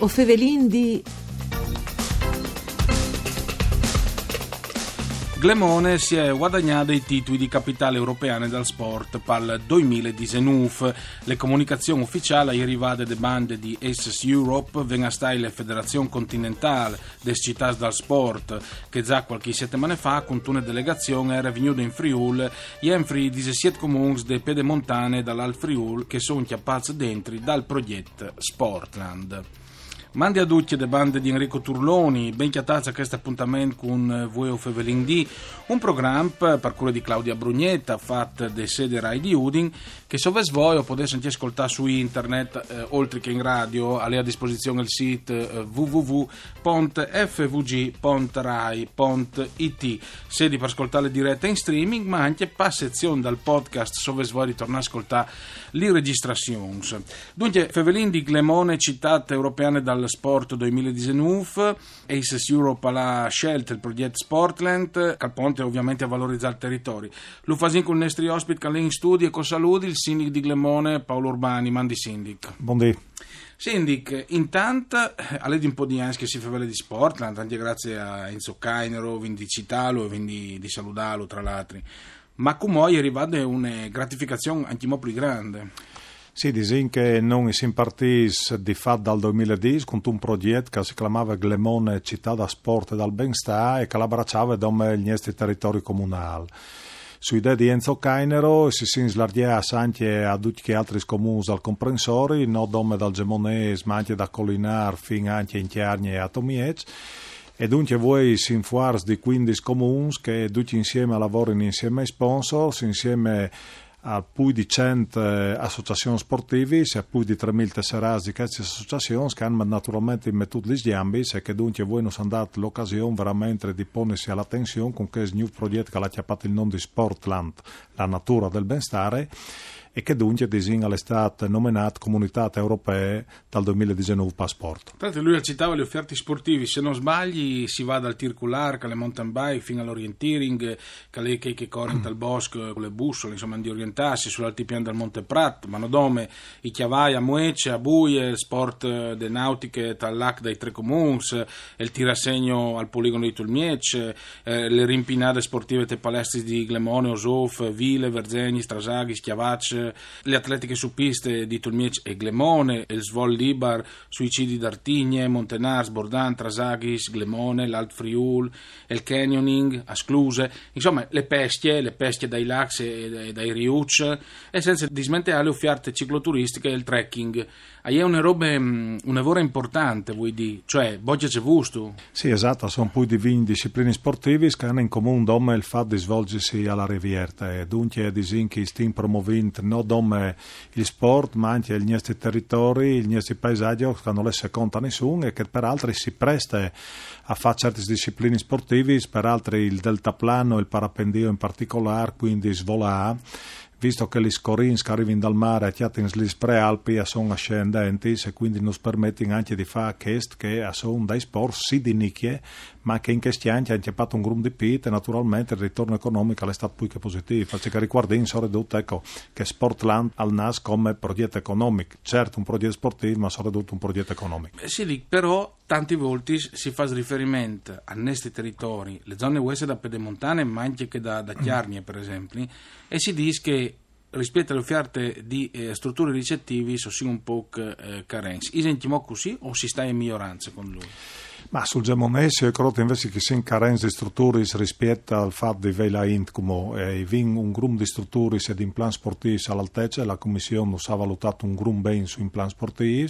O fevelin di... Glemone si è guadagnato i titoli di capitale europeana dal sport il 2019. Le comunicazioni ufficiali arrivate da bande di ACES Europe vengono state la Federazione Continentale des Città dal Sport, che già qualche settimana fa con una delegazione era venuta in Friul e in Friul 17 comuni de pedemontane dall'Al Friul che sono chiappati dentro dal progetto Sportland. Mandi a tutti le bande di Enrico Turloni, ben a questo appuntamento con voi o Fevelin un programma per cura di Claudia Brugnetta, fatto da sede Rai di Udin, che se voi potete anche ascoltare su internet, eh, oltre che in radio, a a disposizione il sito eh, www.fvg.rai.it, sedi per ascoltare dirette in streaming, ma anche per sezione dal podcast, se voi ritornare a ascoltare le registrazioni. Dunque, Fevelin Glemone, città europeana dal Sport 2019, ACES Europe ha scelto il progetto Sportland, che ponte ovviamente a valorizzare il territorio. Lo fasin con i nostri ospiti che in studio e con saluti il sindic di Glemone Paolo Urbani, mandi sindic. Buondì. Sindic, intanto, alle di un po' di anni che si fa di Sportland, anche grazie a Enzo Cainero, quindi di Citalo e quindi di Saludalo, tra l'altro. Ma come è arrivata una gratificazione anche più grande? Sì, dicono che non si partì di fatto dal 2010 con un progetto che si chiamava Glemone Città da Sport e dal Benstare e che l'abbracciava come i nostri territori comunali. Su idea di Enzo Cainero si si slargia anche a tutti gli altri comuni al comprensori, non come dal Gemonese ma anche da Colinar fino anche in Chiarni e a Tomiec. E dunque voi si infuars di 15 comuni che tutti insieme lavorano insieme ai sponsors, insieme a più di 100 associazioni sportive, a più di 3.000 tesserati di queste associazioni che hanno naturalmente tutti gli ambiti e che dunque voi non hanno dato l'occasione veramente di ponersi all'attenzione con questo nuovo progetto che ha chiamato il nome di Sportland, la natura del benestare e che dunque designa l'estate nominata Comunità Europea dal 2019 Passport. Tra l'altro lui citava le offerte sportive, se non sbagli si va dal tircular, che alle mountain bike, fino all'orienteering, che che, che corrono dal bosco con le bussole, insomma di orientarsi sull'altipiano del Monte Prat, ma nome i chiavai a Muece, a Buie, sport de nautiche tra l'AC dai tre comuns, il tirasegno al poligono di Tulmiec, eh, le rimpinate sportive te palestri di Glemone, Osof, Vile, Verzegni, Strasaghi, Schiavacce, le atletiche su piste di Tolmiec e Glemone, il Svol Libar, suicidi d'Artigne, Montenars, Bordan, Trasaghis, Glemone, l'Alt Friul, il canyoning, Ascluse, insomma le pesche, le pesche dai lax e dai riuc, e senza dismentare le offerte cicloturistiche e il trekking. È una roba, mm, un lavoro importante, vuoi dire, cioè, boggia c'è gusto. Sì, esatto, sono poi di 20 discipline sportive che hanno in comune il fatto di svolgersi alla Riviera e dunque disin che stiamo promuovendo non solo il sport ma anche i nostri territori, i nostri paesaggi che non le conta nessuno e che peraltro si presta a fare certe discipline sportive, peraltro il deltaplano, il parapendio in particolare, quindi svolare visto che gli scorins che arrivano dal mare attiatano le prealpi sono ascendenti e quindi ci permettono anche di fare questo che sono dei sport sì di nicchie ma che in questi anni hanno fatto un gruppo di pit e naturalmente il ritorno economico è stato più che positivo. Perché riguarda in soprattutto ecco, che Sportland al NAS come progetto economico. Certo un progetto sportivo ma soprattutto un progetto economico. Eh sì, però tanti volti si fa riferimento a questi territori le zone west da pedemontane ma anche che da, da Chiarnie per esempio e si dice che rispetto alle offerte di eh, strutture ricettivi sono un po' eh, carenze. Sentiamo così o si sta in minoranza con lui? Ma sul Gemonese io credo invece che sia in carenza di strutture rispetto al fatto di Vela Int come eh, un gruppo di strutture ed in plan sportivi all'altezza la Commissione ha valutato un gruppo bene su in plan sportivi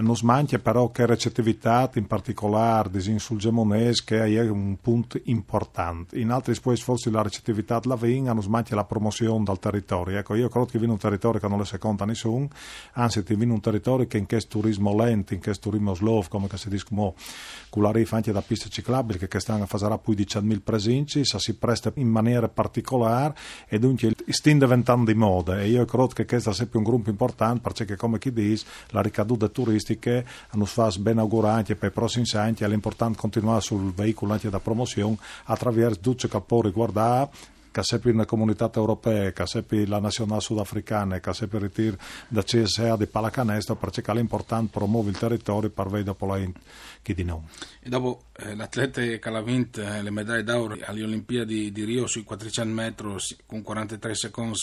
non smanca però che recettività, in particolare sul gemonese, che è un punto importante. In altri poi forse la recettività la vinga, non smanca la promozione dal territorio. Ecco, io credo che viene un territorio che non le seconda nessuno, anzi ti viene un territorio che in questo turismo lento, in questo turismo slow, come si dice, come con rifa anche da piste ciclabili, che quest'anno farà più di 100.000 presenze, si presta in maniera particolare e dunque sta diventando di moda. E io credo che questo sia un gruppo importante perché, come chi dice, la ricaduta turistica turistiche hanno fatto ben augurante per i prossimi anni è importante continuare sul veicolo anche da promozione attraverso tutto ciò che può riguardare che sempre una comunità europea, che sempre la nazionale sudafricana, che sempre il ritiro da CSA di pallacanestro, perché è importante promuovere il territorio per vedere la chi di noi. E dopo eh, l'atleta che ha vinto eh, le medaglie d'oro alle Olimpiadi di Rio sui 400 metri con 43 secondi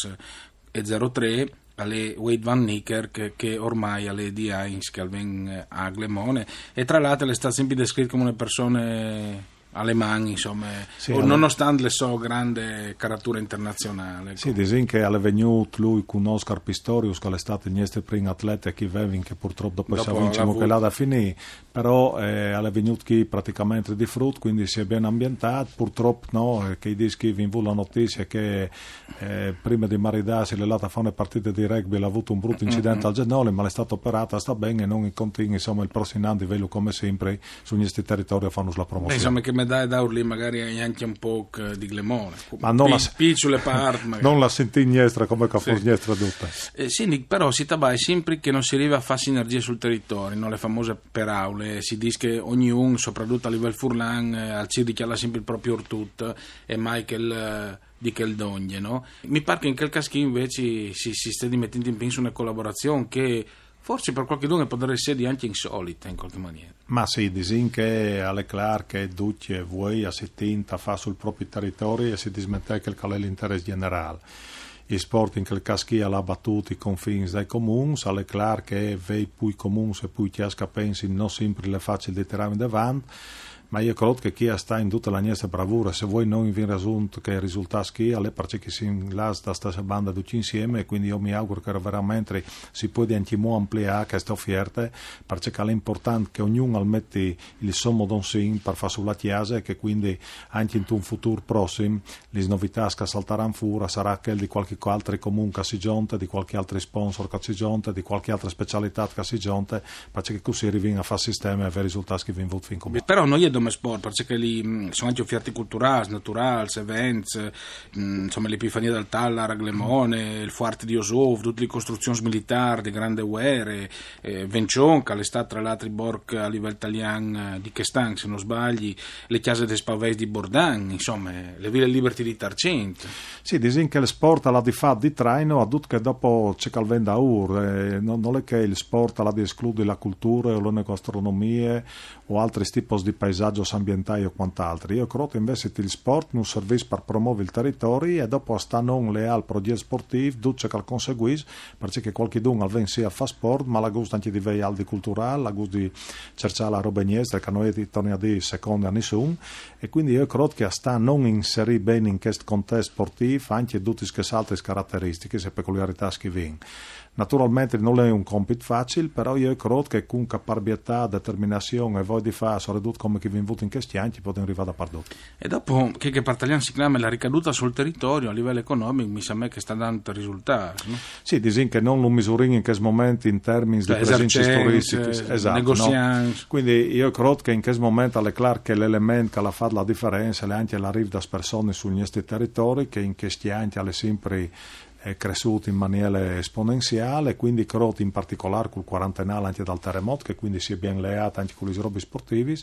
e 03 alle Wade Van Niekerk che ormai alle di Heinz che avven a Glemone e tra l'altro le sta sempre descritto come una persona alle mani, insomma, sì, nonostante le sue grandi carature internazionali. Sì, dicono che è venuto lui con Oscar Pistorius, che è stato il nostro primo atleta che Vevin, che purtroppo dopo, dopo vincimo che l'ha da finire, però eh, venuto qui praticamente di frutto, quindi si è ben ambientato, purtroppo no, eh, che i dischi vi la notizia che eh, prima di maridarsi le lata fa una partita di rugby, ha avuto un brutto incidente mm-hmm. al genole, ma è stata operata, sta bene e non in continui, insomma, il prossimo anno, velo come sempre, su questi territori fanno la promozione. Beh, insomma, che medaglia d'Aurli magari anche un po' di Glemone. Ma non la, piccole part, non la sentì Gnestra come che fosse Gnestra tutta. Eh, sì, però si tabai sempre che non si arriva a fare sinergie sul territorio, no? le famose peraule, si dice che ognuno, soprattutto a livello furlan, eh, al CIR dichiara sempre il proprio ortut e Michael eh, di Keldogne, no? Mi pare che in quel caso invece si, si stia mettendo in penso una collaborazione che forse per qualche dunque potrebbe essere anche insolita in qualche maniera. Ma sì, disin che alle clar che tutti e voi a si tinta fa sul proprio territorio e si dismette che è l'interesse generale. I sport in quel caso ha battuto i confini dai comuni, alle clar che vei poi comuni e poi chiasca pensi non sempre le facili di tirare davanti ma io credo che chi sta in tutta la nostra bravura, se voi non vi raggiunto che il risultato sia, alle perché si inglasa da stessa banda tutti insieme, quindi io mi auguro che veramente si può anche ampliare questa offerta, perché è importante che ognuno metti il sommo don sin per fare sulla chiesa e che quindi anche in un futuro prossimo le novità che salteranno fuori sarà quelle di qualche altro comune che si giunta, di qualche altro sponsor che si giunta, di qualche altra specialità che si giunta, perché così arriviamo a fare sistema e avere risultati che vi vengono fin come. Però noi come sport, perché lì mm, sono anche offerti culturali, naturali, events, mm, insomma l'Epifania del Talla, Raglemone, il Fuerte di Osov, tutte le costruzioni militari di grande guerre, eh, Vencionca, l'estate tra l'altro Borg a livello italiano eh, di Chestan, se non sbagli, le chiese del Spavès di Bordan, insomma le ville Liberty di Tarcento. Sì, dicono che il sport ha di fatto di traino, a tutto che dopo c'è calvenda ur, eh, non, non, è che il sport ha di escludere la cultura o le gastronomie o altri tipi di paesaggio ambientali o quant'altro. Io credo invece che il sport è un servizio per promuovere il territorio e dopo sta non le progetto sportivo, duce che conseguisce, perché qualcuno al sia fa sport, ma la gusta anche di vedere al di culturale, la gusta di cercare la roba niente, che noi torniamo a dire secondo a nessuno, e quindi io credo che sta non inserire bene in questo contesto sportivo anche tutte queste altre caratteristiche e peculiarità che vengono. Naturalmente non è un compito facile, però io credo che con caparbietà, determinazione e voglia di fare, soprattutto come chi vi in questi anni, potete arrivare da pardotto. E dopo che, che Partagliano si chiama la ricaduta sul territorio a livello economico, mi sembra che sta dando risultati. No? Sì, dicono che non lo misurino in questo momento in termini di presenza turistici. Esatto, no? Quindi io credo che in questo momento è chiaro che l'elemento che ha fatto la differenza è anche l'arrivo delle persone sugli nostri territori, che in questi anni è sempre è cresciuto in maniera esponenziale, quindi credo in particolare col quarantennale anche dal terremoto, che quindi si è ben leato anche con i robi sportivi,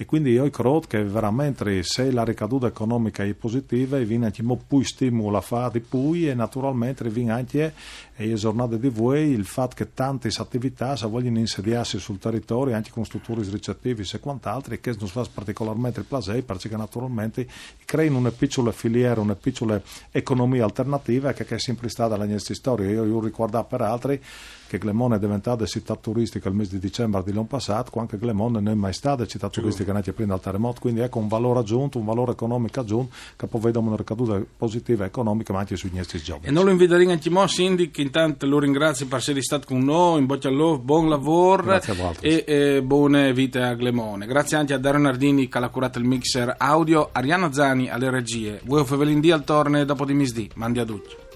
e quindi io credo che veramente se la ricaduta economica è positiva, viene anche più stimolo a fare di più e naturalmente viene anche le giornate di voi il fatto che tante attività se vogliono insediarsi sul territorio anche con strutture ricettive e quant'altro che non fa particolarmente il piacere perché naturalmente creano una piccola filiera, una piccola economia alternativa che è sempre stata la nostra storia. Io, io ricordo per altri che Glemone è diventata città turistica il mese di dicembre dell'anno passato, quando Glemone non è mai stata città turistica neanche prima del terremoto, quindi ecco un valore aggiunto, un valore economico aggiunto che poi vediamo una ricaduta positiva economica ma anche sui nostri giovani. E non lo inviteremo anche mo, Cindy, che intanto lo ringrazio per essere stato con noi, in bocca al lupo, buon lavoro e, e, buone vite a Glemone. Grazie anche a Dario Nardini che ha curato il mixer audio, Ariano Zani alle regie, voi Fevelin al torne dopo di misdì, mandi a tutti.